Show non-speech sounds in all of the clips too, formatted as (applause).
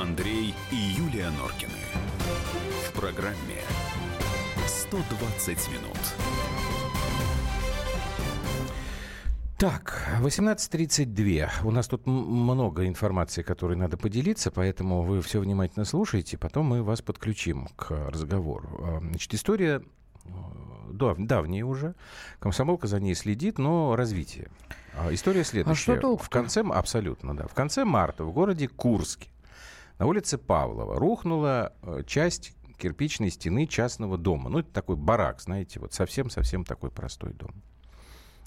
Андрей и Юлия Норкины. В программе 120 минут. Так, 18.32. У нас тут много информации, которой надо поделиться, поэтому вы все внимательно слушаете, потом мы вас подключим к разговору. А, значит, история э, дав, давняя уже. Комсомолка за ней следит, но развитие. А, история следующая. А что в конце, абсолютно, да. В конце марта в городе Курске на улице Павлова рухнула э, часть кирпичной стены частного дома. Ну, это такой барак, знаете, вот совсем-совсем такой простой дом.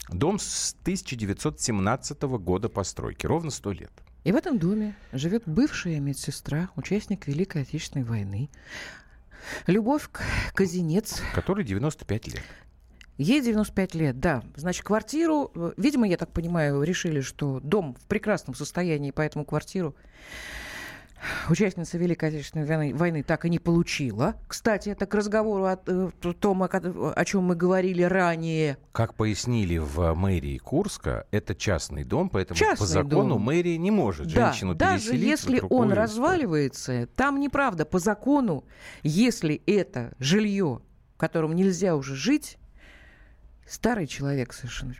Дом с 1917 года постройки, ровно сто лет. И в этом доме живет бывшая медсестра, участник Великой Отечественной войны. Любовь Казинец. Который 95 лет. Ей 95 лет, да. Значит, квартиру, э, видимо, я так понимаю, решили, что дом в прекрасном состоянии, поэтому квартиру участница Великой Отечественной войны, войны так и не получила. Кстати, это к разговору о, э, о том, о, о чем мы говорили ранее. Как пояснили в мэрии Курска, это частный дом, поэтому частный по закону дом. мэрия не может да, женщину даже если он разваливается, там неправда. По закону, если это жилье, в котором нельзя уже жить, Старый человек совершенно.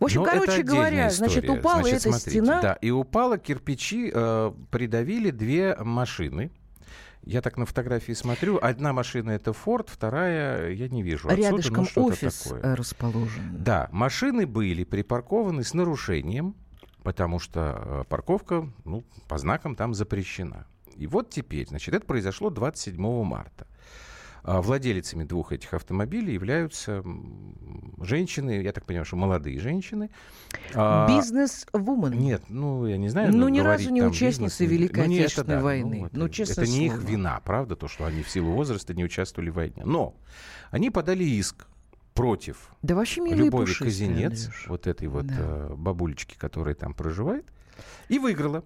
В общем, Но короче говоря, история. значит, упала значит, эта смотрите, стена. Да, и упала кирпичи, э, придавили две машины. Я так на фотографии смотрю. Одна машина это Форд, вторая я не вижу. Отсюда, Рядышком ну, офис такое. расположен. Да, машины были припаркованы с нарушением, потому что э, парковка ну, по знакам там запрещена. И вот теперь, значит, это произошло 27 марта. А владелицами двух этих автомобилей являются женщины, я так понимаю, что молодые женщины. А, Бизнес-вумен. Нет, ну, я не знаю. Ну, ни разу не участницы бизнес, Великой ну, Отечественной это, да, войны. Ну, это, ну, честно Это не слово. их вина, правда, то, что они в силу возраста не участвовали в войне. Но они подали иск против да вообще Любови Казинец, Андрюш. вот этой вот да. э, бабулечки, которая там проживает, и выиграла.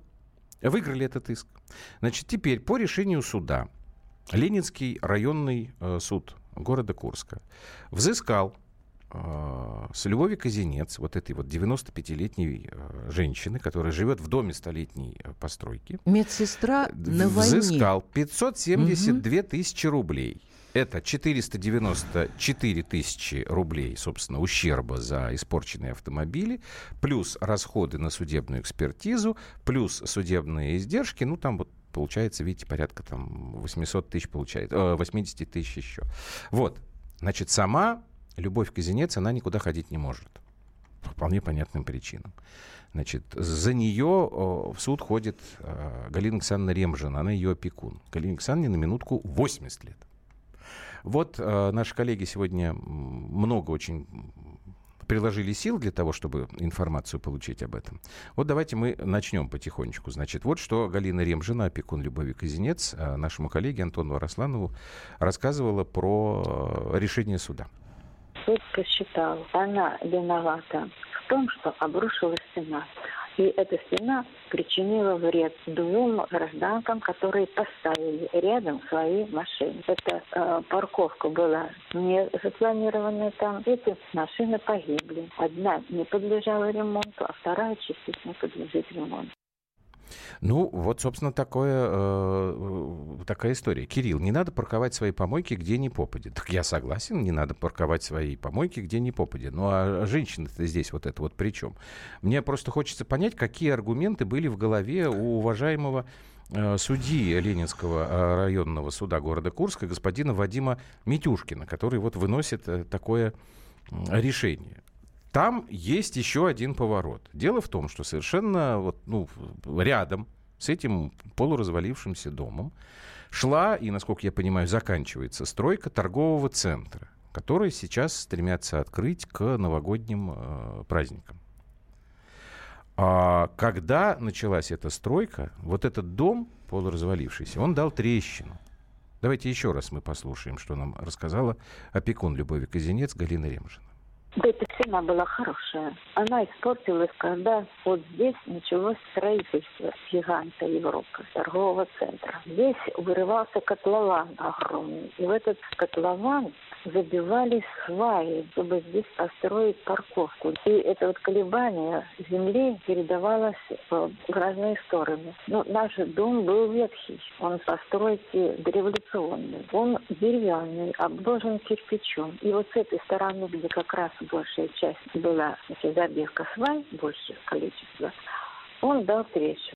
Выиграли этот иск. Значит, теперь по решению суда Ленинский районный э, суд города Курска взыскал э, с Любови Казинец, вот этой вот 95-летней э, женщины, которая живет в доме столетней постройки. Медсестра на войне. Взыскал 572 угу. тысячи рублей. Это 494 тысячи рублей, собственно, ущерба за испорченные автомобили, плюс расходы на судебную экспертизу, плюс судебные издержки, ну, там вот получается, видите, порядка там 800 тысяч получает, э, 80 тысяч еще. Вот, значит, сама Любовь Казинец, она никуда ходить не может. По вполне понятным причинам. Значит, за нее в суд ходит э, Галина Александровна Ремжина, она ее опекун. Галина Александровне на минутку 80 лет. Вот э, наши коллеги сегодня много очень приложили сил для того, чтобы информацию получить об этом. Вот давайте мы начнем потихонечку. Значит, вот что Галина Ремжина, опекун Любови Казинец, а, нашему коллеге Антону Арасланову рассказывала про э, решение суда. Суд посчитал, она виновата в том, что обрушилась стена. И эта стена причинила вред двум гражданкам, которые поставили рядом свои машины. Эта э, парковка была не запланированная там. Эти машины погибли. Одна не подлежала ремонту, а вторая частично подлежит ремонту. Ну, вот, собственно, такое, э, такая история. Кирилл, не надо парковать свои помойки, где не попадет. Так я согласен, не надо парковать свои помойки, где не попадет. Ну, а женщины-то здесь вот это вот при чем? Мне просто хочется понять, какие аргументы были в голове у уважаемого э, судьи Ленинского э, районного суда города Курска, господина Вадима Митюшкина, который вот выносит э, такое решение. Там есть еще один поворот. Дело в том, что совершенно вот, ну, рядом с этим полуразвалившимся домом шла, и, насколько я понимаю, заканчивается стройка торгового центра, который сейчас стремятся открыть к новогодним э, праздникам. А когда началась эта стройка, вот этот дом полуразвалившийся, он дал трещину. Давайте еще раз мы послушаем, что нам рассказала опекун Любови Казинец Галина Ремжина. Это Стена была хорошая. Она испортилась, когда вот здесь началось строительство гиганта Европы, торгового центра. Здесь вырывался котлован огромный. И в этот котлован забивались сваи, чтобы здесь построить парковку. И это вот колебание земли передавалось в разные стороны. Но наш дом был ветхий. Он постройки дореволюционный. Он деревянный, обложен кирпичом. И вот с этой стороны, где как раз большая часть была забивка свай, большее количество, он дал трещину.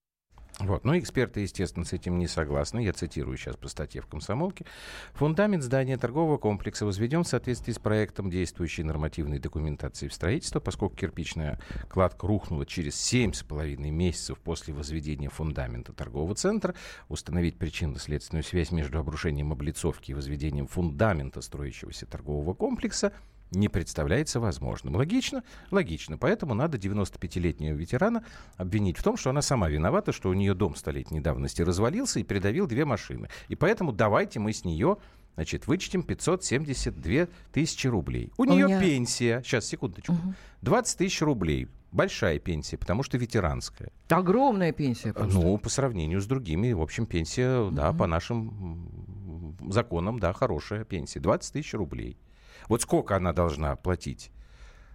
Вот. Но эксперты, естественно, с этим не согласны. Я цитирую сейчас по статье в «Комсомолке». Фундамент здания торгового комплекса возведен в соответствии с проектом действующей нормативной документации в строительство, поскольку кирпичная кладка рухнула через 7,5 месяцев после возведения фундамента торгового центра. Установить причинно-следственную связь между обрушением облицовки и возведением фундамента строящегося торгового комплекса – не представляется возможным. Логично? Логично. Поэтому надо 95-летнего ветерана обвинить в том, что она сама виновата, что у нее дом столетней давности развалился и придавил две машины. И поэтому давайте мы с нее Значит, вычтем 572 тысячи рублей. У, у нее меня... пенсия, сейчас, секундочку, угу. 20 тысяч рублей. Большая пенсия, потому что ветеранская. Огромная пенсия. Просто. Ну, по сравнению с другими, в общем, пенсия, угу. да, по нашим законам, да, хорошая пенсия. 20 тысяч рублей. Вот сколько она должна платить?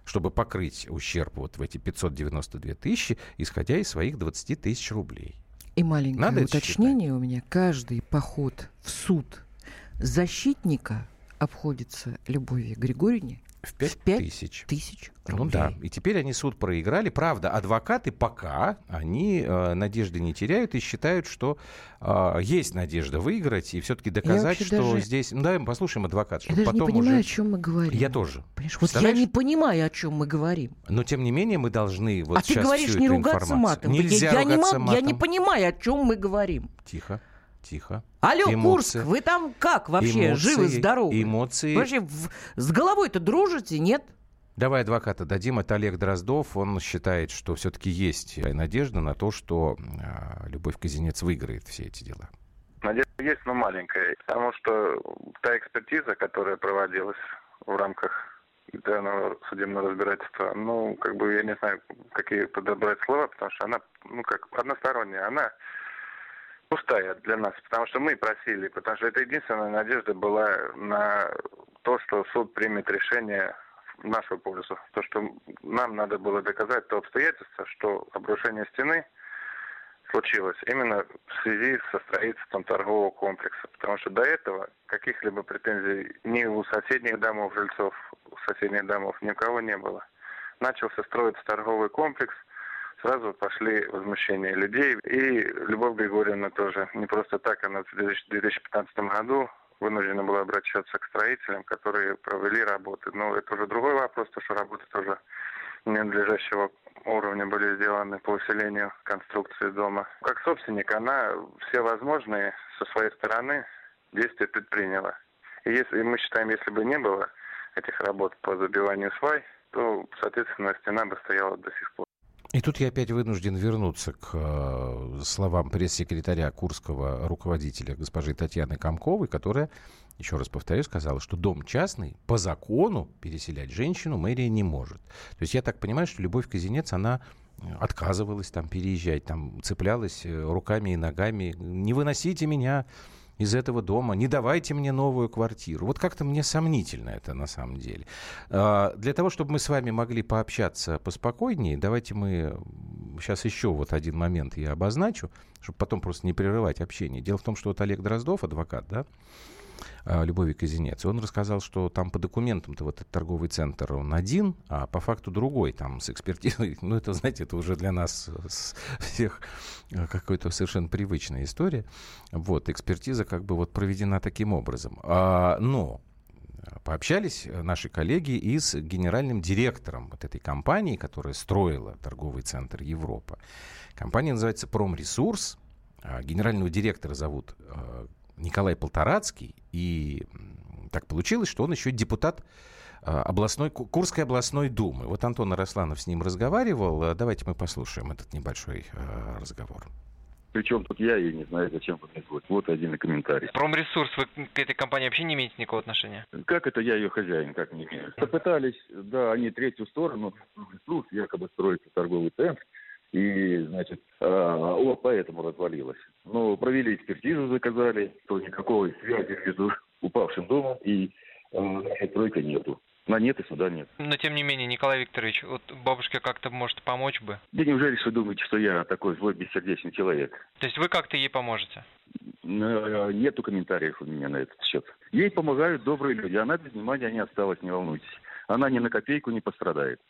чтобы покрыть ущерб вот в эти 592 тысячи, исходя из своих 20 тысяч рублей. И маленькое Надо уточнение у меня. Каждый поход в суд защитника обходится Любови Григорьевне в 5 тысяч. тысяч рублей. Ну да. И теперь они суд проиграли. Правда, адвокаты пока, они э, надежды не теряют и считают, что э, есть надежда выиграть и все-таки доказать, что даже... здесь... Ну давай послушаем адвоката. Я даже потом не понимаю, уже... о чем мы говорим. Я тоже. Понимаешь, вот я не понимаю, о чем мы говорим. Но тем не менее мы должны вот а ты говоришь не ругаться матом. Нельзя я, ругаться я, не, матом. я не понимаю, о чем мы говорим. Тихо. Тихо. Алло, эмоции. Курск, вы там как вообще? Эмоции, Живы, здоровы? Эмоции. Вообще в, с головой-то дружите, нет? Давай адвоката дадим. Это Олег Дроздов. Он считает, что все-таки есть надежда на то, что э, Любовь Казинец выиграет все эти дела. Надежда есть, но маленькая. Потому что та экспертиза, которая проводилась в рамках данного судебного разбирательства, ну, как бы, я не знаю, какие подобрать слова, потому что она, ну, как односторонняя. Она пустая для нас, потому что мы просили, потому что это единственная надежда была на то, что суд примет решение в нашу пользу. То, что нам надо было доказать то обстоятельство, что обрушение стены случилось именно в связи со строительством торгового комплекса. Потому что до этого каких-либо претензий ни у соседних домов, жильцов у соседних домов, ни у кого не было. Начался строиться торговый комплекс – сразу пошли возмущения людей. И Любовь Григорьевна тоже не просто так, она в 2015 году вынуждена была обращаться к строителям, которые провели работы. Но это уже другой вопрос, то что работы тоже ненадлежащего уровня были сделаны по усилению конструкции дома. Как собственник, она все возможные со своей стороны действия предприняла. И если мы считаем, если бы не было этих работ по забиванию свай, то, соответственно, стена бы стояла до сих пор. И тут я опять вынужден вернуться к э, словам пресс-секретаря Курского руководителя госпожи Татьяны Комковой, которая, еще раз повторю, сказала, что дом частный по закону переселять женщину мэрия не может. То есть я так понимаю, что Любовь Казинец, она отказывалась там переезжать, там цеплялась э, руками и ногами. Не выносите меня из этого дома, не давайте мне новую квартиру. Вот как-то мне сомнительно это на самом деле. А, для того, чтобы мы с вами могли пообщаться поспокойнее, давайте мы сейчас еще вот один момент я обозначу, чтобы потом просто не прерывать общение. Дело в том, что вот Олег Дроздов, адвокат, да, Любови Казинец. Он рассказал, что там по документам-то вот этот торговый центр, он один, а по факту другой, там с экспертизой. (laughs) Ну, это, знаете, это уже для нас всех а, какая-то совершенно привычная история. Вот, экспертиза как бы вот проведена таким образом. А, но пообщались наши коллеги и с генеральным директором вот этой компании, которая строила торговый центр Европа. Компания называется «Промресурс». Генерального директора зовут Николай Полторацкий, и так получилось, что он еще депутат а, областной, Курской областной думы. Вот Антон Арасланов с ним разговаривал. А, давайте мы послушаем этот небольшой а, разговор. Причем тут я и не знаю, зачем вы мне звоните. Вот отдельный комментарий. Промресурс, вы к этой компании вообще не имеете никакого отношения? Как это я ее хозяин, как не имею? Попытались, да, они третью сторону, ресурс, якобы строится торговый центр, и, значит, а, вот поэтому развалилось. Но провели экспертизу, заказали, то никакой связи между упавшим домом и значит, стройкой нету. На нет и сюда нет. Но тем не менее, Николай Викторович, вот бабушке как-то может помочь бы. Да неужели вы думаете, что я такой злой бессердечный человек? То есть вы как-то ей поможете? Нету комментариев у меня на этот счет. Ей помогают добрые люди. Она без внимания не осталась, не волнуйтесь. Она ни на копейку не пострадает.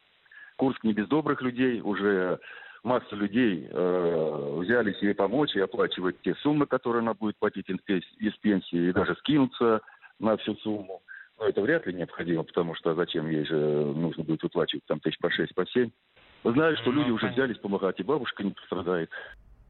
Курск не без добрых людей. Уже массу людей э, взяли себе помочь и оплачивать те суммы, которые она будет платить из пенсии, и даже скинуться на всю сумму. Но это вряд ли необходимо, потому что зачем ей же нужно будет выплачивать там тысяч по шесть, по семь. Знаю, что люди уже взялись помогать, и бабушка не пострадает.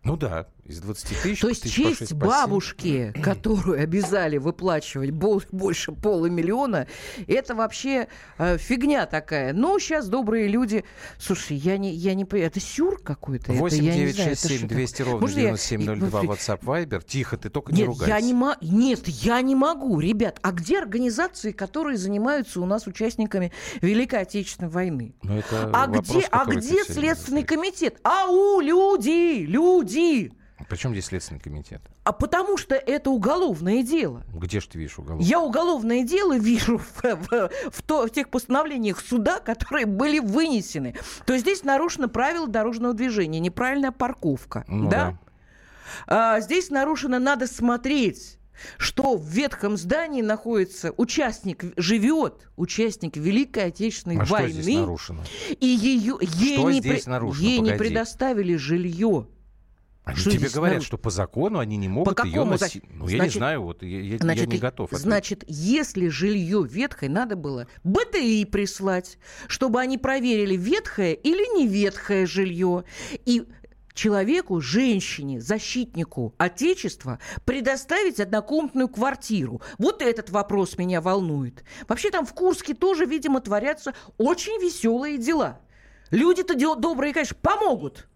Ну да, из 20 тысяч. То есть честь 6, бабушки, которую обязали выплачивать больше полумиллиона, это вообще э, фигня такая. Ну, сейчас добрые люди... Слушай, я не, я не это сюр какой-то? 8 9 6 7 200 ровно 9702 WhatsApp Viber. Тихо, ты только Нет, не ругайся. Я не мо... Нет, я не могу, ребят. А где организации, которые занимаются у нас участниками Великой Отечественной войны? Ну, это а вопрос, где, а где Следственный задаешь. комитет? Ау, люди, люди! Причем здесь Следственный комитет? А потому что это уголовное дело. Где ж ты видишь уголовное? Я уголовное дело вижу в, в- в то- в тех постановлениях суда, которые были вынесены. То есть здесь нарушено правило дорожного движения, неправильная парковка. Ну да? А, здесь нарушено, надо смотреть что в ветхом здании находится участник, живет участник Великой Отечественной А что войны. здесь нарушено? И ее, ей, Что не, здесь нарушено? ей не предоставили жилье. Они Что тебе говорят, нарушено? что по закону они не могут ее какому носить. Ну, я не Значит- знаю, вот я, я- я Значит, не и- готов. ответить. Значит, если жилье ветхое, надо было БТИ прислать, чтобы они проверили, ветхое или не ветхое жилье. И человеку, женщине, защитнику Отечества предоставить однокомнатную квартиру. Вот этот вопрос меня волнует. Вообще там в Курске тоже, видимо, творятся очень веселые дела. Люди-то добрые, конечно, помогут.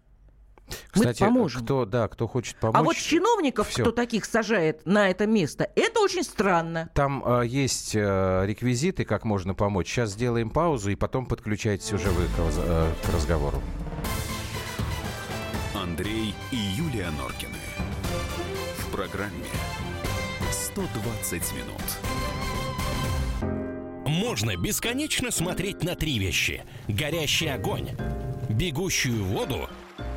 Мы Кстати, поможем. кто, да, кто хочет помочь. а вот чиновников, всё. кто таких сажает на это место, это очень странно. Там э, есть э, реквизиты, как можно помочь. Сейчас сделаем паузу и потом подключайтесь уже вы к, э, к разговору. Андрей и Юлия Норкины. В программе 120 минут. Можно бесконечно смотреть на три вещи. Горящий огонь, бегущую воду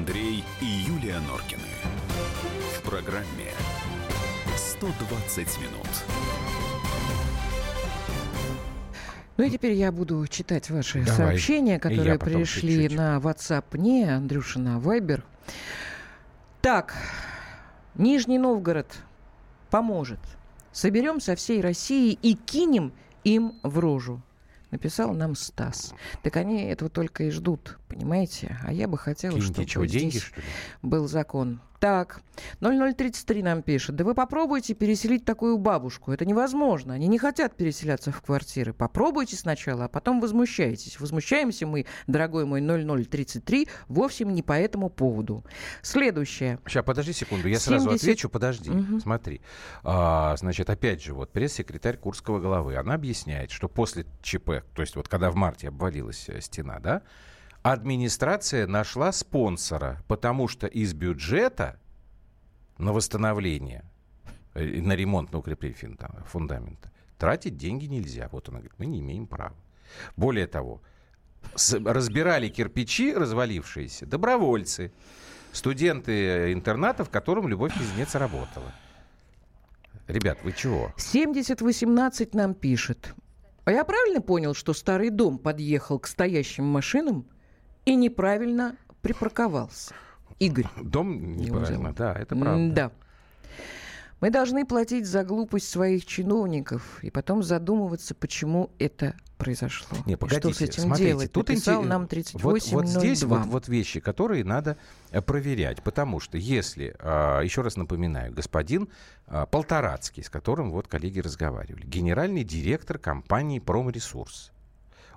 Андрей и Юлия Норкины. В программе 120 минут. Ну и теперь я буду читать ваши Давай. сообщения, которые пришли чуть-чуть. на WhatsApp мне, Андрюша на Viber. Так, Нижний Новгород поможет. Соберем со всей России и кинем им в рожу. Написал нам Стас. Так они этого только и ждут, понимаете? А я бы хотела, Киньте чтобы чего, деньги, здесь что ли? был закон. Так, 0033 нам пишет. Да вы попробуйте переселить такую бабушку. Это невозможно. Они не хотят переселяться в квартиры. Попробуйте сначала, а потом возмущайтесь. Возмущаемся мы, дорогой мой 0033, вовсе не по этому поводу. Следующее. Сейчас, подожди секунду, я сразу 70 отвечу, подожди, Мгм. смотри. А, значит, опять же, вот пресс-секретарь Курского головы, она объясняет, что после ЧП, то есть вот когда в марте обвалилась э, стена, да, администрация нашла спонсора, потому что из бюджета на восстановление, э, на ремонт, на укрепление фунда- фундамента тратить деньги нельзя. Вот она говорит, мы не имеем права. Более того, разбирали кирпичи развалившиеся добровольцы, студенты интерната, в котором Любовь Кузнец работала. Ребят, вы чего? 7018 нам пишет. А я правильно понял, что старый дом подъехал к стоящим машинам и неправильно припарковался? Игорь. Дом неправильно, да, это правда. Да. Мы должны платить за глупость своих чиновников и потом задумываться, почему это произошло. Не, погодите, что с этим смотрите, делать? тут Написал инте- нам вот, 3802. вот здесь вот, вот вещи, которые надо э, проверять, потому что если, а, еще раз напоминаю, господин а, Полторацкий, с которым вот коллеги разговаривали, генеральный директор компании «Промресурс»,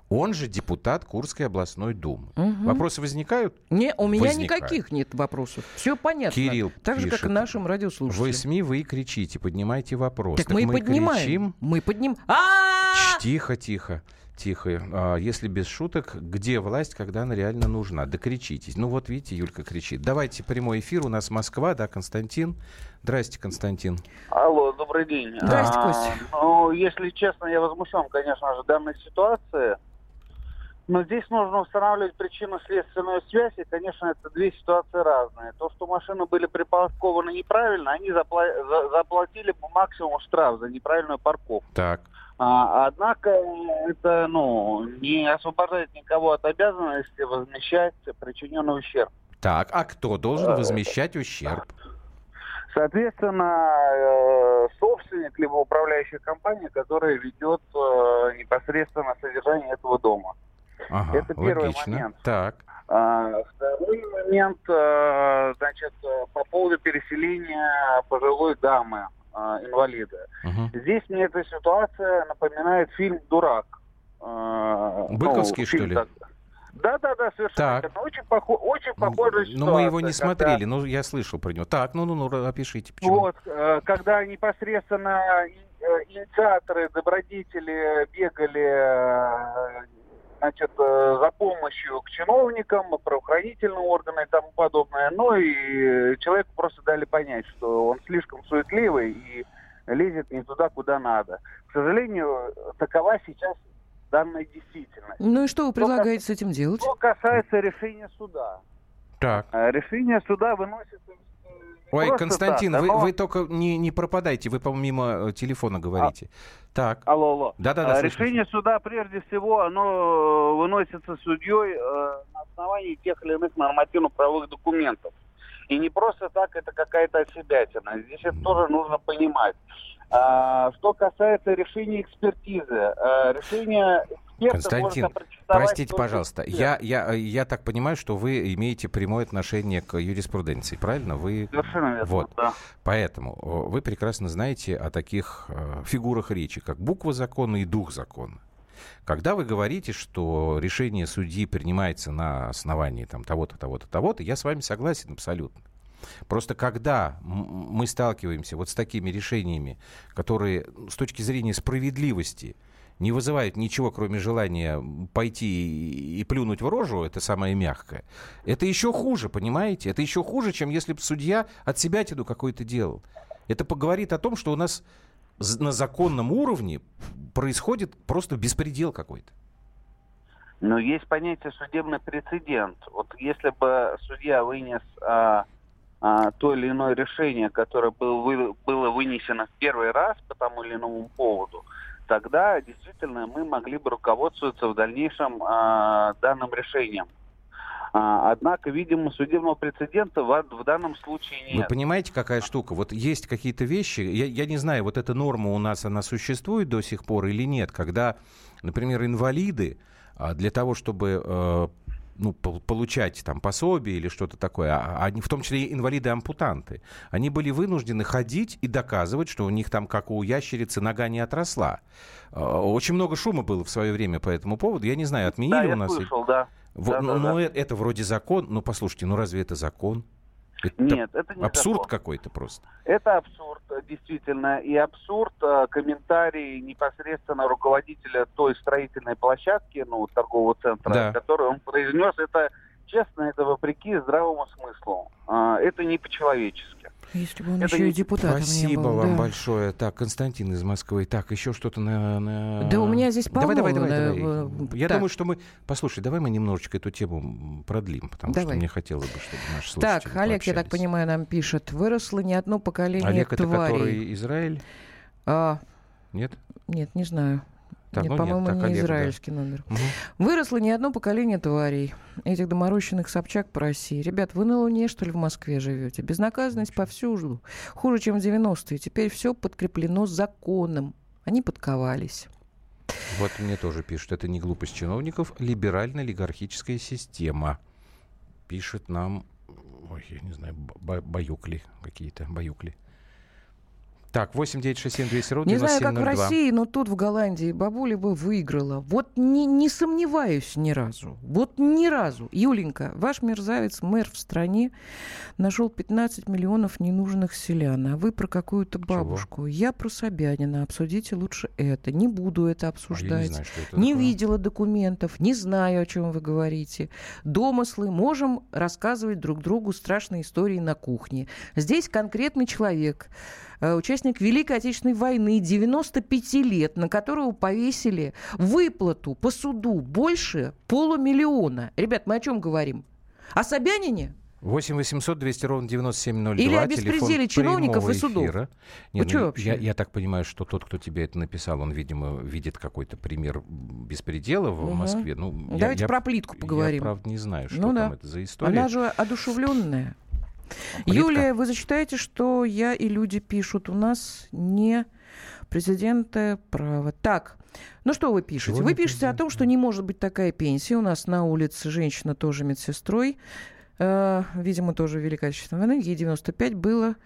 он же депутат Курской областной думы. Мгм. Вопросы возникают? Не, у меня возникает. никаких нет вопросов. Все понятно. Кирилл Так же, как и пишет, нашим радиослушателям. Вы СМИ, вы и кричите, поднимайте вопрос. Так, мы и поднимаем. кричим. Мы поднимаем. А! Тихо, тихо, тихо. А, если без шуток, где власть, когда она реально нужна? Да кричитесь. Ну вот видите, Юлька кричит. Давайте прямой эфир. У нас Москва, да, Константин. Здрасте, Константин. Алло, добрый день. Здрасте, А, Костя. Ну, если честно, я возмущен, конечно же, данной ситуации. Но здесь нужно устанавливать причинно-следственную связь, и, конечно, это две ситуации разные. То, что машины были припаркованы неправильно, они запла- за- заплатили по максимуму штраф за неправильную парковку. Так. А, однако это ну, не освобождает никого от обязанности возмещать причиненный ущерб. Так, а кто должен возмещать ущерб? Соответственно, э, собственник либо управляющая компания, которая ведет э, непосредственно содержание этого дома. Ага, Это первый логично. момент. Так. А, Второй момент, э, значит, по поводу переселения пожилой дамы, э, инвалида. Мгм. Здесь мне эта ситуация напоминает фильм «Дурак». Э, ну, Быковский, что фильм ли? так- Да, да, да, совершенно. Так. Очень, похо- очень похожая Ну, мы его ситуация, не когда- смотрели, но я слышал про него. Так, ну, ну, ну, опишите, почему. Вот, когда непосредственно инициаторы, добродетели бегали значит, э, за помощью к чиновникам, правоохранительным органам и тому подобное. Ну и человеку просто дали понять, что он слишком суетливый и лезет не туда, куда надо. К сожалению, такова сейчас данная действительность. Ну и что вы предлагаете с этим делать? Что касается решения суда. Так. Э, Решение суда выносится Ой, просто Константин, так, вы, оно- вы только не, не пропадайте, вы помимо э, телефона говорите. Так. Алло, алло. Да-да-да, А, слышу, Решение суда, прежде всего, оно э, выносится судьей э, на основании тех или иных нормативно-правовых документов. И не просто так это какая-то отсебятина. Здесь это тоже нужно понимать. А, что касается решения экспертизы, э, решение Константин, простите, пожалуйста, я, я, я так понимаю, что вы имеете прямое отношение к юриспруденции, правильно? Вы... Совершенно верно, Вот. да. Поэтому э, вы прекрасно знаете о таких э, фигурах речи, как буква закона и дух закона. Когда вы говорите, что решение судьи принимается на основании там, того-то, того-то, того-то, я с вами согласен абсолютно. Просто когда мы сталкиваемся вот с такими решениями, которые ну, с точки зрения справедливости не вызывают ничего, кроме желания пойти и, плюнуть в рожу, это самое мягкое, это еще хуже, понимаете? Это еще хуже, чем если бы судья от себя тяну какой-то делал. Это поговорит о том, что у нас на законном уровне происходит просто беспредел какой-то. Но есть понятие судебный прецедент. Вот если бы судья вынес а, а, то или иное решение, которое был вы- было вынесено в первый раз по тому или иному поводу, тогда действительно мы могли бы руководствоваться в дальнейшем а, данным решением. А, однако, видимо, судебного прецедента в, данном случае Вы нет. понимаете, какая штука? Вот есть какие-то вещи, я, я не знаю, вот эта норма у нас, она существует до сих пор или нет, когда, например, инвалиды а, для того, чтобы э, ну, пол- получать там пособие или что-то такое, а они, в том числе и инвалиды-ампутанты, они были вынуждены ходить и доказывать, что у них там, как у ящерицы, нога не отросла. Э, Очень много шума было в свое время по этому поводу. Я не знаю, отменили да, у нас... слышал, да. Вот, Да, ну, да, ну, да. э- это вроде закон. Ну, послушайте, ну разве это закон? Это Нет, это не абсурд закон. какой-то просто. Это абсурд, действительно. И абсурд э, комментарий непосредственно руководителя той строительной площадки, ну, торгового центра, Да. который он произнес, это честно, это вопреки здравому смыслу. А, Это не по-человечески. Если бы он Это еще не- и депутатом не Спасибо был. вам да. большое. Так, Константин из Москвы. Так, еще что-то на... на- Да у меня здесь Давай, давай, полно, давай, э, давай. э, Я так. думаю, что мы... Послушай, давай мы немножечко эту тему продлим, потому Давай. что мне хотелось бы, чтобы наши слушатели Так, Олег, я так пообщались. понимаю, нам пишет. Выросло не одно поколение Олег, это тварей. который Израиль? А, Нет? нет, не знаю. Так, нет, ну, по-моему, так, не Олег, да. израильский номер. Мгм. Выросло не одно поколение тварей, этих доморощенных собчак по России. Ребят, вы на Луне, что ли, в Москве живете? Безнаказанность повсюду. Хуже, чем в 90-е. Теперь все подкреплено законом. Они подковались. Вот мне тоже пишут, это не глупость чиновников, либерально-олигархическая система. Пишет нам, ой, я не знаю, ба- баюкли какие-то, баюкли. Так, 8 9 6 7 200 ровно Не знаю, как в 9702. России, но тут, в Голландии, бабуля бы выиграла. Вот не, не сомневаюсь ни разу. Вот ни разу. Юленька, ваш мерзавец, мэр в стране, нашел 15 миллионов ненужных селян. А вы про какую-то бабушку. Я про Собянина. Обсудите лучше это. Не буду это А обсуждать. я не знаю, что это Не такое. видела документов, не знаю, о чем вы говорите. Домыслы. Можем рассказывать друг другу страшные истории на кухне. Здесь конкретный человек, участник Великой Отечественной войны, 95 лет, на которого повесили выплату по суду больше полумиллиона. Ребят, мы о чем говорим? О Собянине? 8 800 200 ровно 9702. Или о беспределе чиновников и судов. эфира. Нет, ну, вообще? Я, я так понимаю, что тот, кто тебе это написал, он, видимо, видит какой-то пример беспредела в Мгм. Москве. Ну, я- Давайте я- про плитку Я, поговорим. правда, не знаю, что Ну там да. это за история. Она же одушевленная. Плитка. Юлия, вы зачитаете, что я и люди пишут. У нас не президента право. Так, ну что вы пишете? Чего вы пишете о том, президент? что не может быть такая пенсия. У нас на улице женщина тоже медсестрой. Э, видимо, тоже Великой Отечественной войны. Ей 95 было.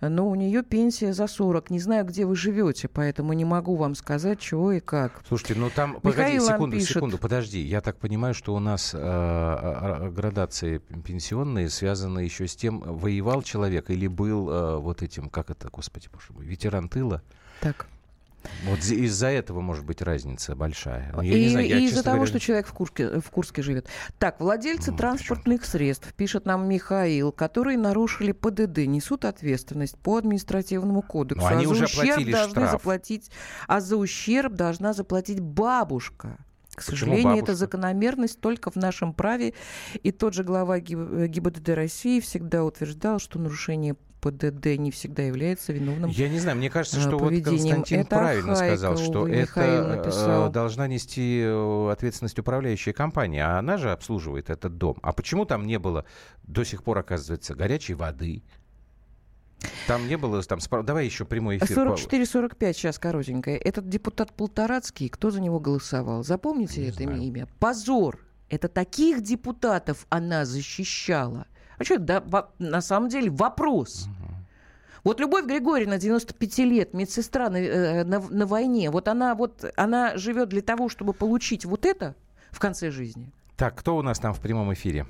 Но у нее пенсия за 40. Не знаю, где вы живете, поэтому не могу вам сказать, чего и как. Слушайте, ну там, погоди, секунду, пишет. секунду, подожди. Я так понимаю, что у нас э, э, э, градации пенсионные связаны еще с тем, воевал человек или был э, вот этим, как это, господи, боже мой, ветеран тыла. Так. Вот из-за этого может быть разница большая. Ну, я и не знаю, я, и из-за того, говоря, что человек в Курске, в Курске живет. Так, владельцы Ну, транспортных средств, пишет нам Михаил, которые нарушили ПДД, несут ответственность по административному кодексу. Ну, они а за уже ущерб должны штраф. заплатить, а за ущерб должна заплатить бабушка. К Почему сожалению, бабушка? это закономерность только в нашем праве. И тот же глава Ги- ГИБДД России всегда утверждал, что нарушение ПДД не всегда является виновным Я не знаю, мне кажется, э, что вот поведением. Константин Это правильно Хайка, сказал, что увы, это написал. э, должна нести э, ответственность управляющая компания, а она же обслуживает этот дом. А почему там не было до сих пор, оказывается, горячей воды? Там не было, там, спро- давай еще прямой эфир. 44-45 сейчас коротенькое. Этот депутат Полторацкий, кто за него голосовал? Запомните Не это знаю. имя? Позор. Это таких депутатов она защищала. А что, да, на самом деле вопрос. Вот Любовь Григорьевна, 95 лет, медсестра на, э, на- на войне, вот она, вот она живет для того, чтобы получить вот это в конце жизни. Так, кто у нас там в прямом эфире?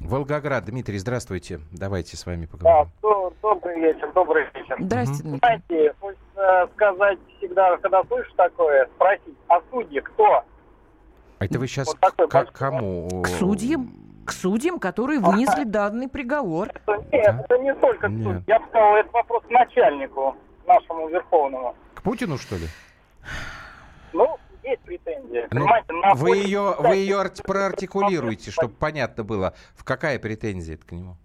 Волгоград. Дмитрий, здравствуйте. Давайте с вами поговорим. Да, до- добрый вечер, добрый вечер. Здрасте, Дмитрий. Знаете, хочется сказать всегда, когда слышишь такое, спросить, а судьи кто? А это вы сейчас вот к большой кому? К судьям? К судьям, которые вынесли данный приговор. Это, нет, это не только к судьям. Я бы сказал, это вопрос к начальнику нашему Верховному. К Путину, что ли? Ну, есть претензии. Ну, Понимаете, на вы ее, вы ее арти- проартикулируете, чтобы понятно было, в какая претензия это к нему.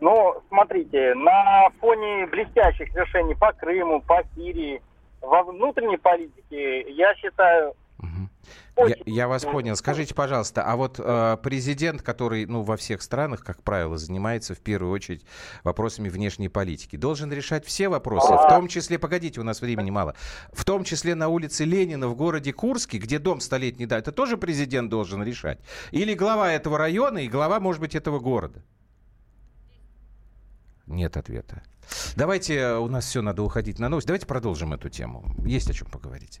Ну, смотрите, на фоне блестящих решений по Крыму, по Сирии, во внутренней политике, я считаю. Я, я вас понял. Скажите, пожалуйста, а вот э, президент, который, ну, во всех странах, как правило, занимается в первую очередь вопросами внешней политики, должен решать все вопросы, в том числе, погодите, у нас времени мало, в том числе на улице Ленина в городе Курске, где дом столетний, да, это тоже президент должен решать? Или глава этого района и глава, может быть, этого города? Нет ответа. Давайте, э, у нас все, надо уходить на новость. Давайте продолжим эту тему. Есть о чем поговорить.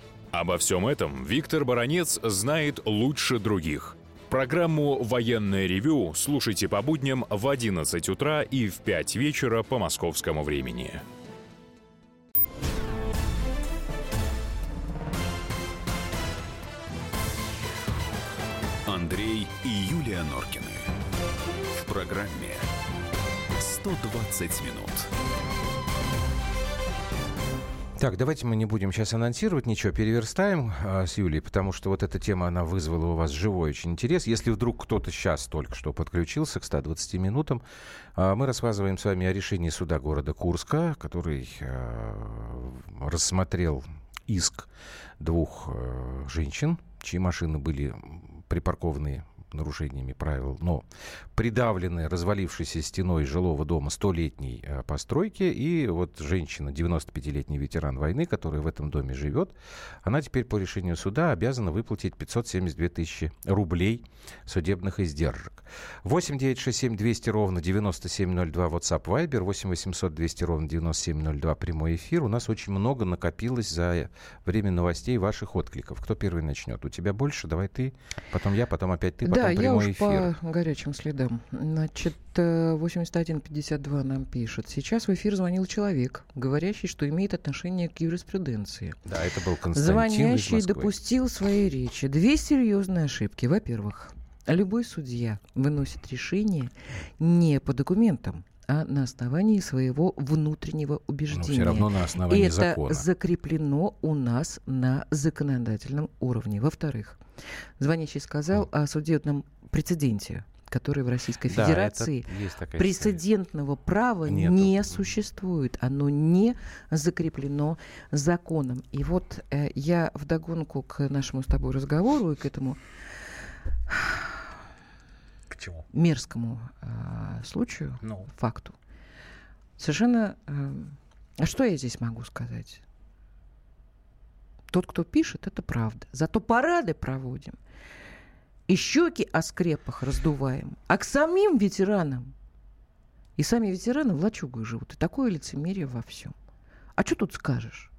Обо всем этом Виктор Баранец знает лучше других. Программу «Военное ревю» слушайте по будням в 11 утра и в 5 вечера по московскому времени. Андрей и Юлия Норкины. В программе «120 минут». Так, давайте мы не будем сейчас анонсировать ничего, переверстаем а, с Юлей, потому что вот эта тема, она вызвала у вас живой очень интерес. Если вдруг кто-то сейчас только что подключился к 120 минутам, а, мы рассказываем с вами о решении суда города Курска, который а, рассмотрел иск двух а, женщин, чьи машины были припаркованы нарушениями правил, но придавлены развалившейся стеной жилого дома столетней э, постройки. И вот женщина, 95-летний ветеран войны, которая в этом доме живет, она теперь по решению суда обязана выплатить 572 тысячи рублей судебных издержек. 8 967 200 ровно 9702 WhatsApp Viber, 8 800 200 ровно 9702 прямой эфир. У нас очень много накопилось за время новостей ваших откликов. Кто первый начнет? У тебя больше? Давай ты, потом я, потом опять ты, потом да, я уж эфир. по горячим следам. Значит, 8152 нам пишет. Сейчас в эфир звонил человек, говорящий, что имеет отношение к юриспруденции. Да, это был Константин Звонящий допустил в своей речи две серьезные ошибки. Во-первых, любой судья выносит решение не по документам, а на основании своего внутреннего убеждения. Но все равно на основании И это закона. закреплено у нас на законодательном уровне. Во-вторых, звонящий сказал о судебном прецеденте который в Российской Да, Федерации прецедентного права Нету. не существует. Оно не закреплено законом. И вот э, я вдогонку к нашему с тобой разговору и к этому чему? мерзкому э, случаю, Ну. факту, совершенно... э, а что я здесь могу сказать? Тот, кто пишет, это правда. Зато парады проводим. И щеки о скрепах раздуваем. А к самим ветеранам. И сами ветераны в лачугах живут. И такое лицемерие во всем. А что тут скажешь?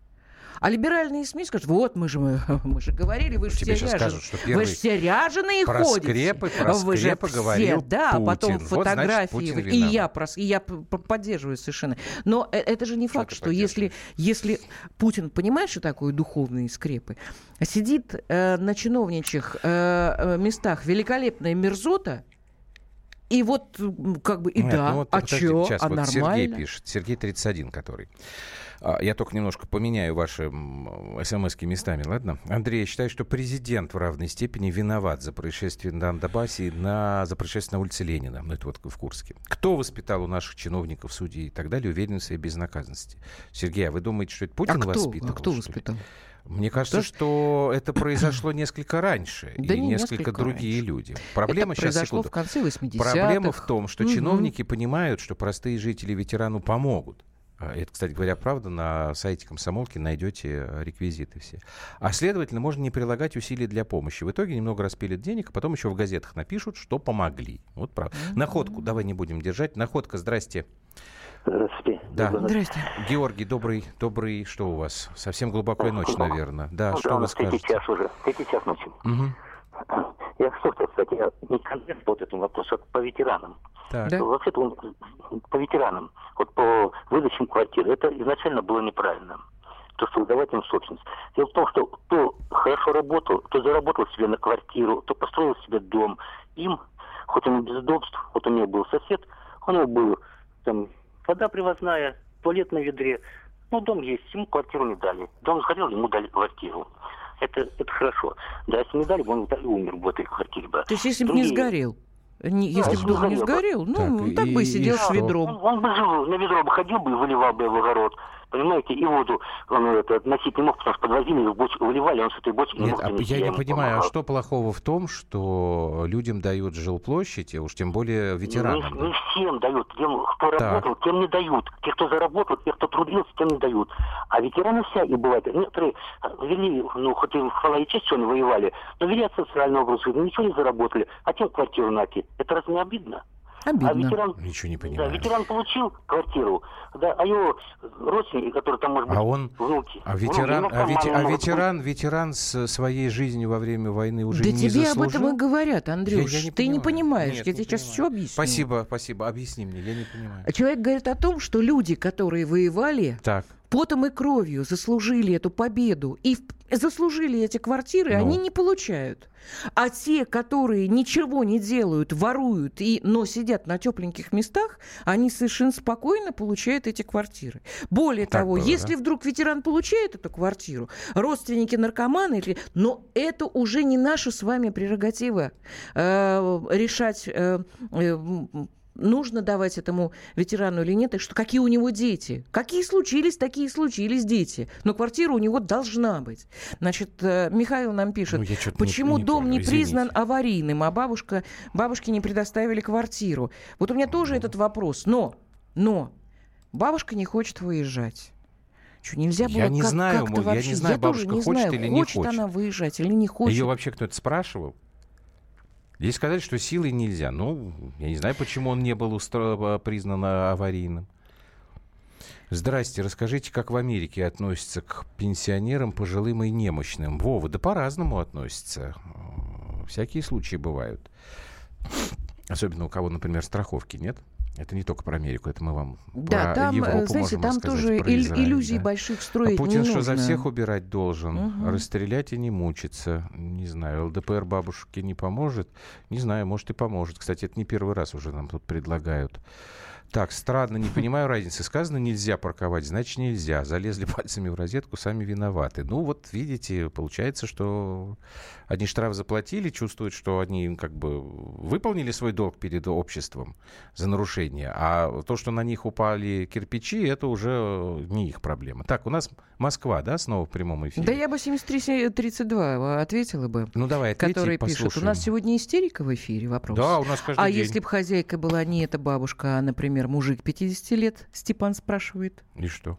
А либеральные СМИ скажут, вот мы же, мы, (laughs) мы же говорили, вы же Тебе все щас ряжены. скажут, что Вы же все ряженые про ходите. скрепы, про Вы же скрепы все, говорил да, а потом. Вот, значит, фотографии. Путин и виноват. я, прос, и я поддерживаю совершенно. Но э- это же не Что факт, что если, если Путин понимает, что такое духовные скрепы, сидит э, на чиновничьих э, э, местах великолепная мерзота, и вот как бы и Нет, да, ну вот а подожди, чё, сейчас а вот нормально. Сергей пишет, Сергей 31, который. А, Я только немножко поменяю ваши м, смс-ки местами, ладно? Андрей, я считаю, что президент в равной степени виноват за происшествие на Донбассе и на, за происшествие на улице Ленина, ну это вот в Курске. Кто воспитал у наших чиновников, судей и так далее уверенность в своей безнаказанности? Сергей, а вы думаете, что это Путин а кто, воспитывал? а кто воспитал? Мне кажется, Кто ж- что это произошло несколько раньше, (clears throat) Да и не несколько, другие раньше. люди. Проблема это сейчас, секунду. в конце 80-х. Проблема в том, что Мгм. чиновники понимают, что простые жители ветерану помогут. А Это, кстати говоря, правда, на сайте комсомолки найдете э, реквизиты все. А следовательно, можно не прилагать усилий для помощи. В итоге немного распилят денег, а потом еще в газетах напишут, что помогли. Вот правда. Находку давай не будем держать. Находка, здрасте. Здравствуйте. Да. Здрасте. Георгий, добрый, добрый, что у вас? Совсем глубокая ночь, наверное. Да, Ну, что да, у вы нас третий скажете? час уже, третий час ночи. Мгм. Я что хотел сказать, я не конкретно по вот этому вопросу, а по ветеранам. Так. Да. Вообще-то он по ветеранам, вот по выдачам квартир, это изначально было неправильно. То, что выдавать им собственность. Дело в том, что кто хорошо работал, кто заработал себе на квартиру, кто построил себе дом, им, хоть он без удобств, вот у меня был сосед, у него был там вода привозная, туалет на ведре, ну, дом есть, ему квартиру не дали. Дом захотел, ему дали квартиру. Это, это хорошо. Да, если не дали, бы, он и умер в этой квартире бы. То есть, если бы не сгорел, не- если если бы дом не сгорел ну, Так, так, бы и- и сидел и с ведром. Он, он бы жил, на ведро бы ходил бы и выливал бы в огород. Понимаете, и воду он это, носить не мог, потому что подвозили, в бочку выливали, он с этой бочки не Нет, мог а я не понимаю, а помогал. что плохого в том, что людям дают жилплощадь, уж тем более ветеранам? Не, не всем дают. Тем, кто Так. работал, тем не дают. Те, кто заработал, те, кто трудился, тем не дают. А ветераны вся и бывает. Некоторые э, вели, ну, хоть и хвала и честь, что они воевали, но вели от социального груза, ничего не заработали. А тем квартиру нати. Это разве не обидно? А Обидно. ветеран, Ничего не да, понимаю. ветеран получил квартиру, да, а его родственники, которые там, может быть, А он, внуки. а внуки, ветеран, ну, а, вете- а ветеран, ветеран с своей жизнью во время войны уже да не тебе об этом и говорят, Андрюш. Я- я не Ты не понимаю. понимаешь. Нет, я не тебе сейчас понимаю. все объясню. Спасибо, спасибо. Объясни мне, я не понимаю. Человек говорит о том, что люди, которые воевали, Так, потом и кровью заслужили эту победу и заслужили эти квартиры, Ну. они не получают. А те, которые ничего не делают, воруют, и, но сидят на тепленьких местах, они совершенно спокойно получают эти квартиры. Более Так того, было, если да? вдруг ветеран получает эту квартиру, родственники наркоманы, или- но это уже не наша с вами прерогатива э, решать, э, э, нужно давать этому ветерану или нет, и что какие у него дети. Какие случились, такие случились дети. Но квартира у него должна быть. Значит, э, Михаил нам пишет, Ну, я чё-то не- почему не дом понял, не признан извините. аварийным, а бабушка, бабушке не предоставили квартиру. Вот у меня тоже этот вопрос. Но, но, бабушка не хочет выезжать. Что, нельзя было Я не как- знаю, мо- я не вообще? знаю, тоже бабушка хочет знаю, или не хочет хочет. она выезжать или не хочет. Ее вообще кто-то спрашивал? Ей сказали, что силой нельзя. Ну, я не знаю, почему он не был устро- признан аварийным. Здрасте, расскажите, как в Америке относятся к пенсионерам, пожилым и немощным? Вова, да по-разному относятся. Всякие случаи бывают. Особенно у кого, например, страховки нет. Это не только про Америку, это мы вам Да, про там, э, Европу знаете, можем там рассказать, тоже про ил- Израиль, иллюзий да. больших строить А Путин не что, за всех убирать должен? Мгм. Расстрелять и не мучиться? Не знаю, ЛДПР бабушке не поможет? Не знаю, может и поможет. Кстати, это не первый раз уже нам тут предлагают. Так, странно, не понимаю разницы. Сказано, нельзя парковать, значит, нельзя. Залезли пальцами в розетку, сами виноваты. Ну, вот видите, получается, что они штраф заплатили, чувствуют, что они как бы выполнили свой долг перед обществом за нарушение. А то, что на них упали кирпичи, это уже не их проблема. Так, у нас Москва, да, снова в прямом эфире? Да я бы 7332 ответила бы. Ну, давай, ответьте и Который пишет. У послушаем. нас сегодня истерика в эфире, вопрос. Да, у нас каждый А день. если бы хозяйка была не эта бабушка, а, например, мужик 50 лет, Степан спрашивает. И что?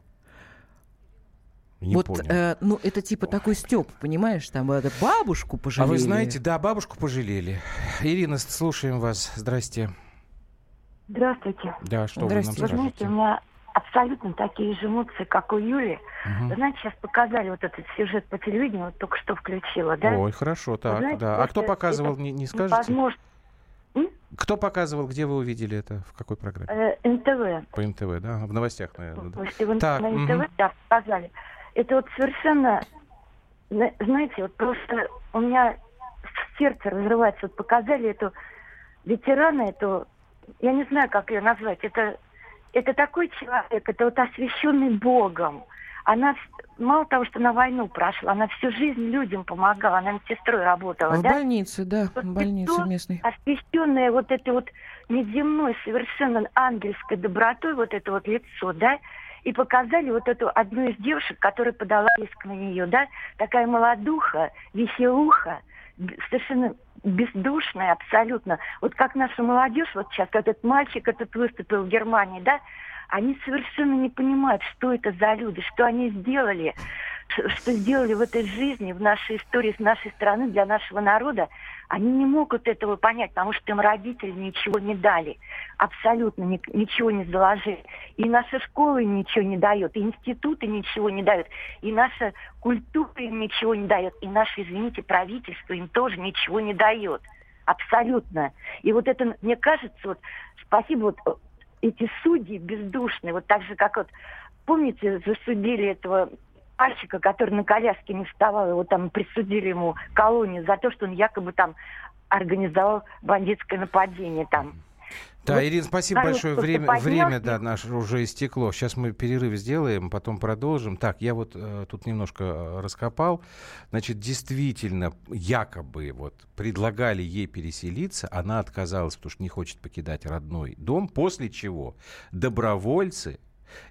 Не вот, понял. э, ну, это типа такой стёб, понимаешь, там э, бабушку пожалели. А вы знаете, да, бабушку пожалели. Ирина, слушаем вас. Здрасте. Здравствуйте. Да, что Здрасте. вы Вы нам знаете, скажете? у меня абсолютно такие же эмоции, как у Юли. Вы знаете, сейчас показали вот этот сюжет по телевидению, вот только что включила, да? Ой, хорошо, так, знаете, да. А это- кто показывал, это не, не скажете? Возможно, Кто показывал, где вы увидели это, в какой программе? э, НТВ. По НТВ, да? В новостях, наверное. да. Вы Так, на. НТВ да, показали. Это вот совершенно, зна- знаете, вот просто у меня сердце разрывается. Вот показали эту ветерана, эту, я не знаю, как ее назвать, это, это такой человек, это вот освященный Богом. Она мало того, что на войну прошла, она всю жизнь людям помогала, она медсестрой работала, В да? больнице, да, в больнице местной. освещенное вот этой вот неземной, совершенно ангельской добротой, вот это вот лицо, да, и показали вот эту одну из девушек, которая подала иск на нее, да, такая молодуха, веселуха, совершенно бездушная абсолютно. Вот как наша молодежь, вот сейчас этот мальчик этот выступил в Германии, да, они совершенно не понимают, что это за люди, что они сделали, что сделали в этой жизни, в нашей истории, с нашей страны, для нашего народа. Они не могут этого понять, потому что им родители ничего не дали. Абсолютно ни- ничего не заложили. И наша школа им ничего не дает, и институты ничего не дают, и наша культура им ничего не дает, и наше, извините, правительство им тоже ничего не дает. Абсолютно. И вот это, мне кажется, вот спасибо вот эти судьи бездушные, вот так же, как вот, помните, засудили этого мальчика, который на коляске не вставал, его там присудили ему колонию за то, что он якобы там организовал бандитское нападение там. Да, Вот Ирина, спасибо большое. Время, поднялся. время да, наше уже истекло. Сейчас мы перерыв сделаем, потом продолжим. Так, я вот э, тут немножко э, раскопал. Значит, действительно, якобы вот предлагали ей переселиться, она отказалась, потому что не хочет покидать родной дом, после чего добровольцы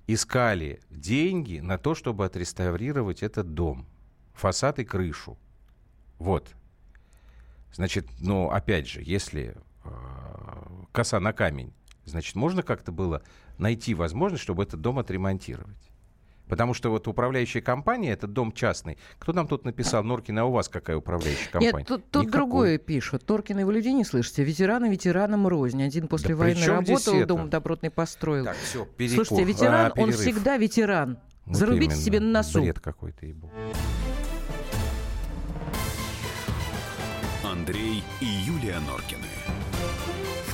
искали деньги на то, чтобы отреставрировать этот дом, фасад и крышу. Вот. Значит, ну, опять же, если коса на камень, значит, можно как-то было найти возможность, чтобы этот дом отремонтировать. Потому что вот управляющая компания, этот дом частный. Кто нам тут написал, Норкина, а у вас какая управляющая компания? Нет, тут, тут Никакой. другое пишут. Торкина вы людей не слышите. Ветераны ветеранам рознь. Один после при войны работал, это? дом добротный построил. Так, все, перекур. Слушайте, ветеран, А, он всегда ветеран. Вот Зарубите именно. себе на носу. Бред какой-то, ебу. Андрей и Юлия Норкины.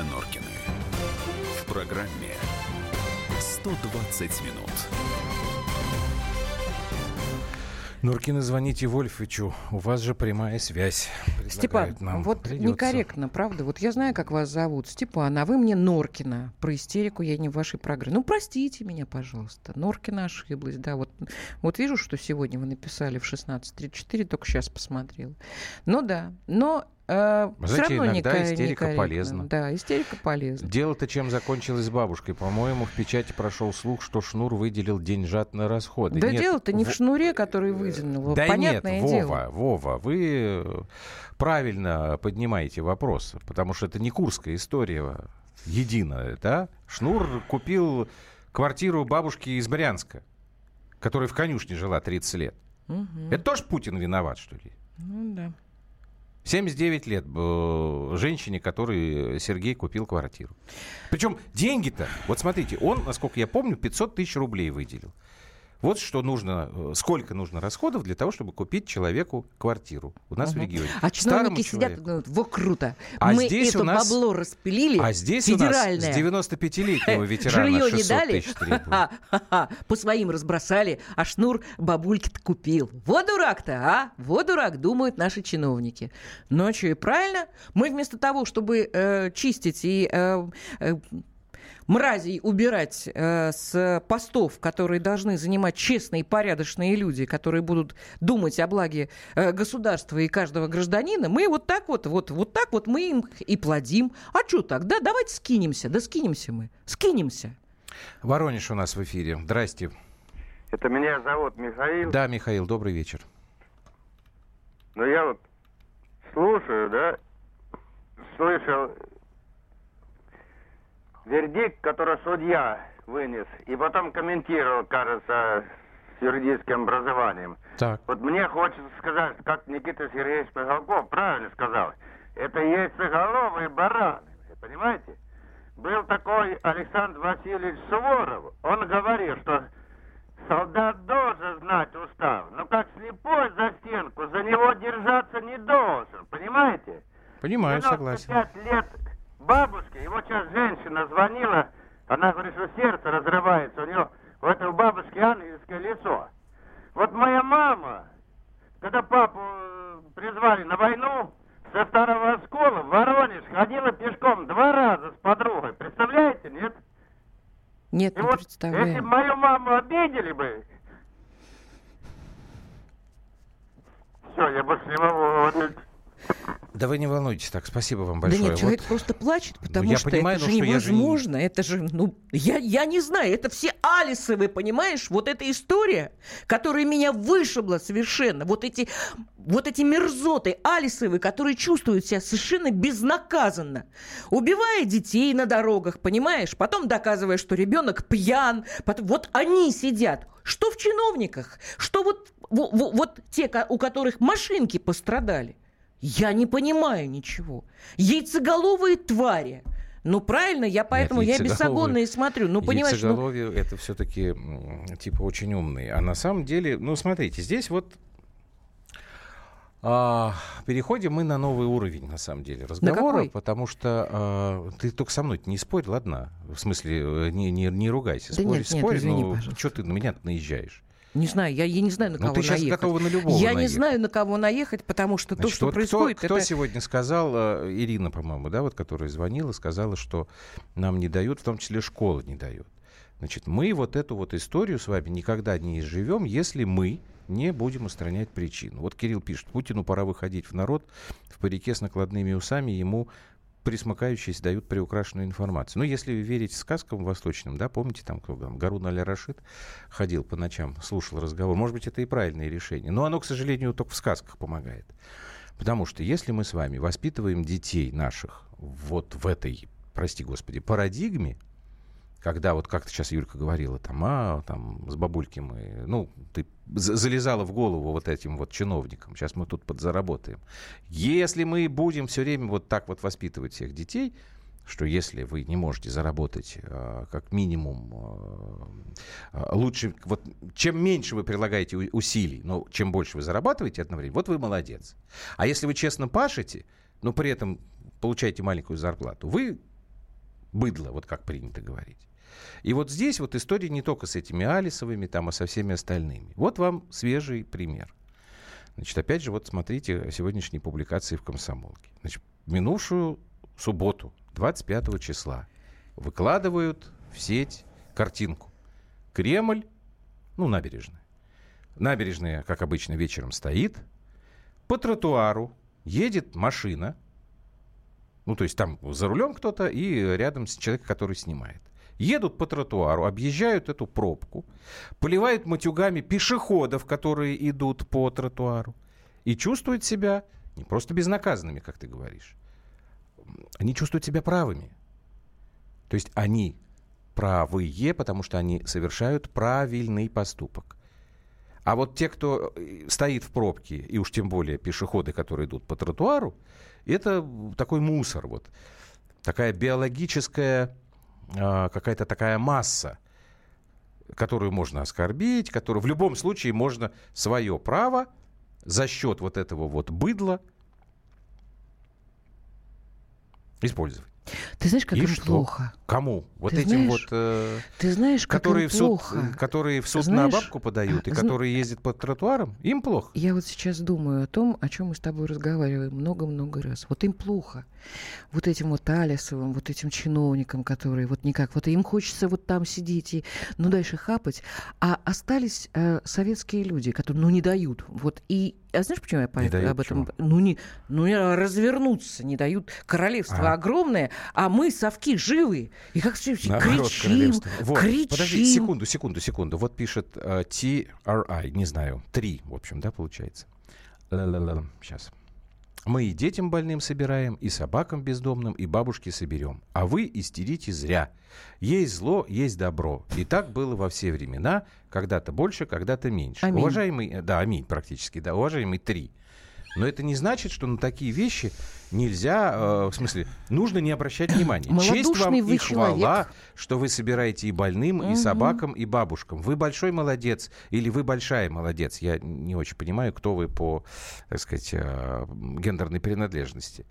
Юлия Норкины. В программе 120 минут. Нуркины, звоните Вольфовичу. У вас же прямая связь. Степан, нам. вот Придется. некорректно, правда? Вот я знаю, как вас зовут. Степан, а вы мне Норкина. Про истерику я не в вашей программе. Ну, простите меня, пожалуйста. Норкина ошиблась, да. Вот, вот вижу, что сегодня вы написали в 16.34, только сейчас посмотрела. Ну да, но э, Вы все знаете, равно иногда неко- истерика некорректно. полезна. Да, истерика полезна. Дело-то чем закончилось с бабушкой? По-моему, в печати прошел слух, что Шнур выделил деньжат на расходы. Да дело-то не в в- шнуре, который выделил. Да Понятное нет, дело. Вова, Вова, вы э, правильно поднимаете вопрос, потому что это не курская история единая, да? Шнур купил квартиру бабушки из Брянска, которая в конюшне жила 30 лет. Мгм. Это тоже Путин виноват, что ли? Ну да. 79 лет женщине, которой Сергей купил квартиру. Причем деньги-то, вот смотрите, он, насколько я помню, 500 тысяч рублей выделил. Вот что нужно, э, сколько нужно расходов для того, чтобы купить человеку квартиру у нас в Мгм. регионе. А Старому чиновники сидят и думают, вот круто. А Мы здесь это у нас- бабло распилили, А здесь у нас федеральное. с 95-летнего (laughs) ветерана Жилье не 600 дали, тысяч требуют. Ха-ха-ха. по своим разбросали, а шнур бабульки-то купил. Вот дурак-то, а? Вот дурак, думают наши чиновники. Ну, а что, и правильно? Мы вместо того, чтобы э, чистить и э, э, мразей убирать э, с постов, которые должны занимать честные и порядочные люди, которые будут думать о благе э, государства и каждого гражданина, мы вот так вот, вот, вот так вот мы им и плодим. А что так? Да, давайте скинемся. Да скинемся мы. Скинемся. Воронеж у нас в эфире. Здрасте. Это меня зовут Михаил. Да, Михаил, добрый вечер. Но я вот слушаю, да, слышал вердикт, который судья вынес, и потом комментировал, кажется, с юридическим образованием. Так. Вот мне хочется сказать, как Никита Сергеевич Михалков правильно сказал, это яйцеголовые бараны, понимаете? Был такой Александр Васильевич Суворов, он говорил, что солдат должен знать устав, но как слепой за стенку, за него держаться не должен, понимаете? Понимаю, согласен. 95 лет бабушке, его сейчас женщина звонила, она говорит, что сердце разрывается, у нее у этой бабушки ангельское лицо. Вот моя мама, когда папу э, призвали на войну, со старого оскола в Воронеж ходила пешком два раза с подругой. Представляете, нет? Нет, И не вот представляю. если бы мою маму обидели бы, все, я больше не могу. Да вы не волнуйтесь так, спасибо вам Да большое. нет, человек Вот- просто плачет, потому я что понимаю, это ну, же что я же невозможно. Это же, ну, я, я не знаю, это все Алисовы, понимаешь? Вот эта история, которая меня вышибла совершенно. Вот эти, вот эти мерзоты Алисовы, которые чувствуют себя совершенно безнаказанно. Убивая детей на дорогах, понимаешь? Потом доказывая, что ребенок пьян. Потом, вот они сидят. Что в чиновниках? Что вот, во- во- вот те, у которых машинки пострадали? Я не понимаю ничего. Яйцеголовые твари. Ну, правильно, я поэтому я яйцеголовые- бесогонно и смотрю. Ну, понимаешь, ну, Яйцеголовье это все-таки типа очень умные. А на самом деле, ну смотрите, здесь вот а, переходим мы на новый уровень, на самом деле, разговора, потому что а, ты только со мной не спорь, ладно? В смысле, э, не, не, не ругайся. Да спорь, нет, нет, спорь, извини, ну пожалуйста. что ты на меня наезжаешь? Не знаю, я, я не знаю, на Ну, кого ты наехать. готова на любого я не наехать. знаю, на кого наехать, потому что то, Значит, что вот происходит, кто, кто это... сегодня сказал, э, Ирина, по-моему, да, вот, которая звонила, сказала, что нам не дают, в том числе школа не дает. Значит, мы вот эту вот историю с вами никогда не изживем, если мы не будем устранять причину. Вот Кирилл пишет, Путину пора выходить в народ в парике с накладными усами, ему присмыкающиеся дают приукрашенную информацию. Ну, если верить сказкам восточным, да, помните, там, кто там, Гарун Аль-Рашид ходил по ночам, слушал разговор. Может быть, это и правильное решение. Но оно, к сожалению, только в сказках помогает. Потому что если мы с вами воспитываем детей наших вот в этой, прости господи, парадигме, когда вот как-то сейчас Юлька говорила, там, а, там, с бабульки мы, ну, ты залезала в голову вот этим вот чиновникам, сейчас мы тут подзаработаем. Если мы будем все время вот так вот воспитывать всех детей, что если вы не можете заработать э, как минимум э, лучше, вот чем меньше вы прилагаете усилий, но чем больше вы зарабатываете одновременно, вот вы молодец. А если вы честно пашете, но при этом получаете маленькую зарплату, вы быдло, вот как принято говорить. И вот здесь вот история не только с этими Алисовыми, там, а со всеми остальными. Вот вам свежий пример. Значит, опять же, вот смотрите сегодняшние публикации в «Комсомолке». Значит, минувшую субботу, 25 числа, выкладывают в сеть картинку. Кремль, ну, набережная. Набережная, как обычно, вечером стоит. По тротуару едет машина. Ну, то есть там за рулем кто-то и рядом с человеком, который снимает едут по тротуару, объезжают эту пробку, поливают матюгами пешеходов, которые идут по тротуару, и чувствуют себя не просто безнаказанными, как ты говоришь, они чувствуют себя правыми. То есть они правые, потому что они совершают правильный поступок. А вот те, кто э, стоит в пробке, и уж тем более пешеходы, которые идут по тротуару, это такой мусор, вот такая биологическая какая-то такая масса, которую можно оскорбить, которую в любом случае можно свое право за счет вот этого вот быдла использовать. Ты знаешь, как и им что? плохо? Кому? Вот Ты этим знаешь, вот, э, ты знаешь, как которые, им в суд, плохо. которые в суд Знаешь, на бабку подают и зна- которые ездят по тротуарам, им плохо. Я вот сейчас думаю о том, о чем мы с тобой разговариваем много-много раз. Вот им плохо. Вот этим вот Алисовым, вот этим чиновникам, которые вот никак, вот им хочется вот там сидеть и, ну, дальше хапать. А остались э, советские люди, которые, ну, не дают. Вот и, а знаешь, почему я по- дают об этом? чего? Ну, не, ну, не развернуться не дают. Королевство А. огромное, а мы, совки, живы. И как все Наоборот, кричим. Вот, кричим. Подожди, секунду, секунду, секунду. Вот пишет э, TRI, не знаю, три, в общем, да, получается. Сейчас. Мы и детям больным собираем, и собакам бездомным, и бабушке соберем. А вы истерите зря. Есть зло, есть добро. И так было во все времена. Когда-то больше, когда-то меньше. Аминь. Уважаемый, э, да, аминь практически, да, уважаемый три. Но это не значит, что на такие вещи нельзя, э, в смысле, нужно не обращать внимания. Честь вам и хвала, человек. что вы собираете и больным, и Мгм. собакам, и бабушкам. Вы большой молодец или вы большая молодец. Я не очень понимаю, кто вы по, так сказать, э, гендерной принадлежности.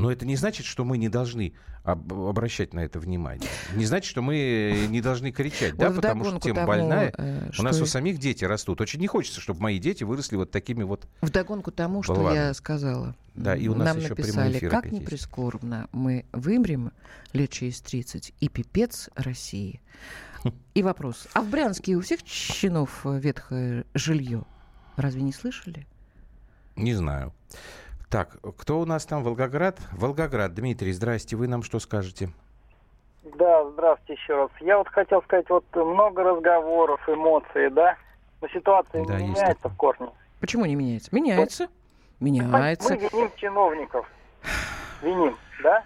Но это не значит, что мы не должны об- обращать на это внимание. Не значит, что мы не должны кричать, да, потому что тому, больная. э, У нас у самих дети растут. Очень не хочется, чтобы мои дети выросли вот такими вот. Вдогонку тому, что я сказала. Да, и у нас Нам еще написали, эфир как не прискорбно, мы вымрем лет через 30, и пипец России. (laughs) И вопрос, а в Брянске у всех чинов ветхое жилье? Разве не слышали? Не знаю. Так, кто у нас там? Волгоград? Волгоград. Дмитрий, здрасте. Вы нам что скажете? Да, здравствуйте еще раз. Я вот хотел сказать, вот много разговоров, эмоций, да? Но ситуация Да, не меняется в корне. Почему не меняется? Меняется. Меняется. Мы виним чиновников. Виним, да?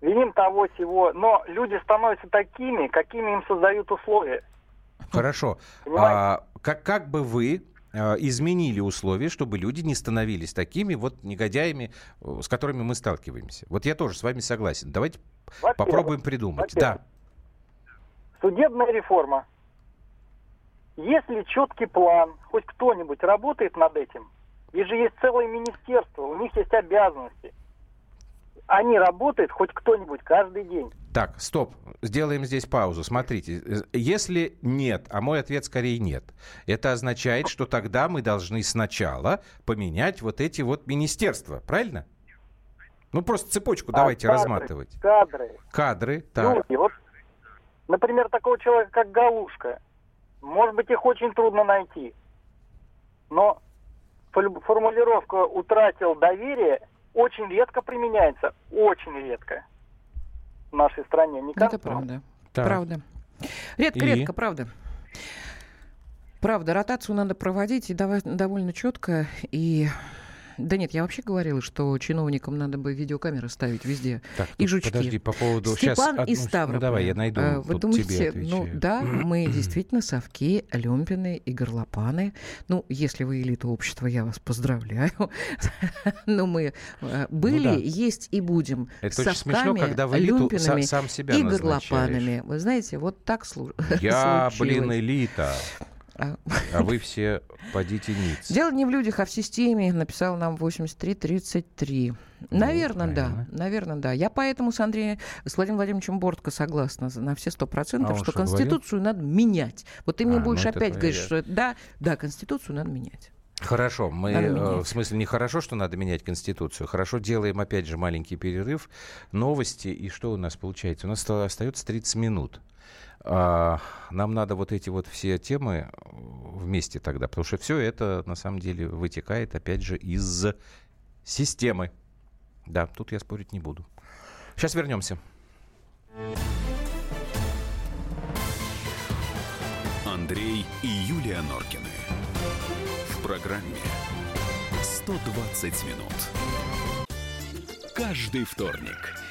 Виним того всего. Но люди становятся такими, какими им создают условия. Хорошо. Понимаете? А, как, как бы вы изменили условия, чтобы люди не становились такими вот негодяями, э, с которыми мы сталкиваемся? Вот я тоже с вами согласен. Давайте попробуем придумать. Да. Судебная реформа. Если четкий план, хоть кто-нибудь работает над этим, и же есть целое министерство, у них есть обязанности. Они работают хоть кто-нибудь каждый день. Так, стоп. Сделаем здесь паузу. Смотрите, если нет, а мой ответ скорее нет, это означает, что тогда мы должны сначала поменять вот эти вот министерства, правильно? Ну, просто цепочку давайте А кадры, разматывать. Кадры. Кадры, так. Люди, вот, например, такого человека, как Галушка, может быть, их очень трудно найти. Но формулировка «утратил доверие» очень редко применяется. Очень редко. В нашей стране. Не Это правда. Так. Правда. Редко, И? редко, правда. Правда, ротацию надо проводить и довольно четко и Да нет, я вообще говорила, что чиновникам надо бы видеокамеры ставить везде. Так, и жучки. Подожди, по поводу... Степан Сейчас, из Ставрополя. Ну, давай, я найду. А, Вы думаете, ну да, мы (clears throat) действительно совки, люмпины и горлопаны. Ну, если вы элита общества, я вас поздравляю. (laughs) Но мы э, были, Ну да. есть и будем Это очень смешно, совками, когда в элиту люмпинами сам себя и горлопанами. Вы знаете, вот так слу- (laughs) Я, случилось. блин, элита. А. А вы все подите ниц. Дело не в людях, а в системе, написал нам 8333. Наверное, да. правильно. Наверное, да. Я поэтому с Андреем, с Владимиром Владимировичем Бортко согласна на все сто А процентов, он что что, говорил? Конституцию надо менять. Вот ты мне А, будешь ну опять говорить, что да, да, Конституцию надо менять. Хорошо, мы, э, в смысле, не хорошо, что надо менять Конституцию. Хорошо, делаем опять же маленький перерыв, новости, и что у нас получается? У нас ста- остается 30 минут. А, нам надо вот эти вот все темы э, вместе тогда, потому что все это на самом деле вытекает опять же из системы. Да, тут я спорить не буду. Сейчас вернемся. Андрей и Юлия Норкины. В программе 120 минут. Каждый вторник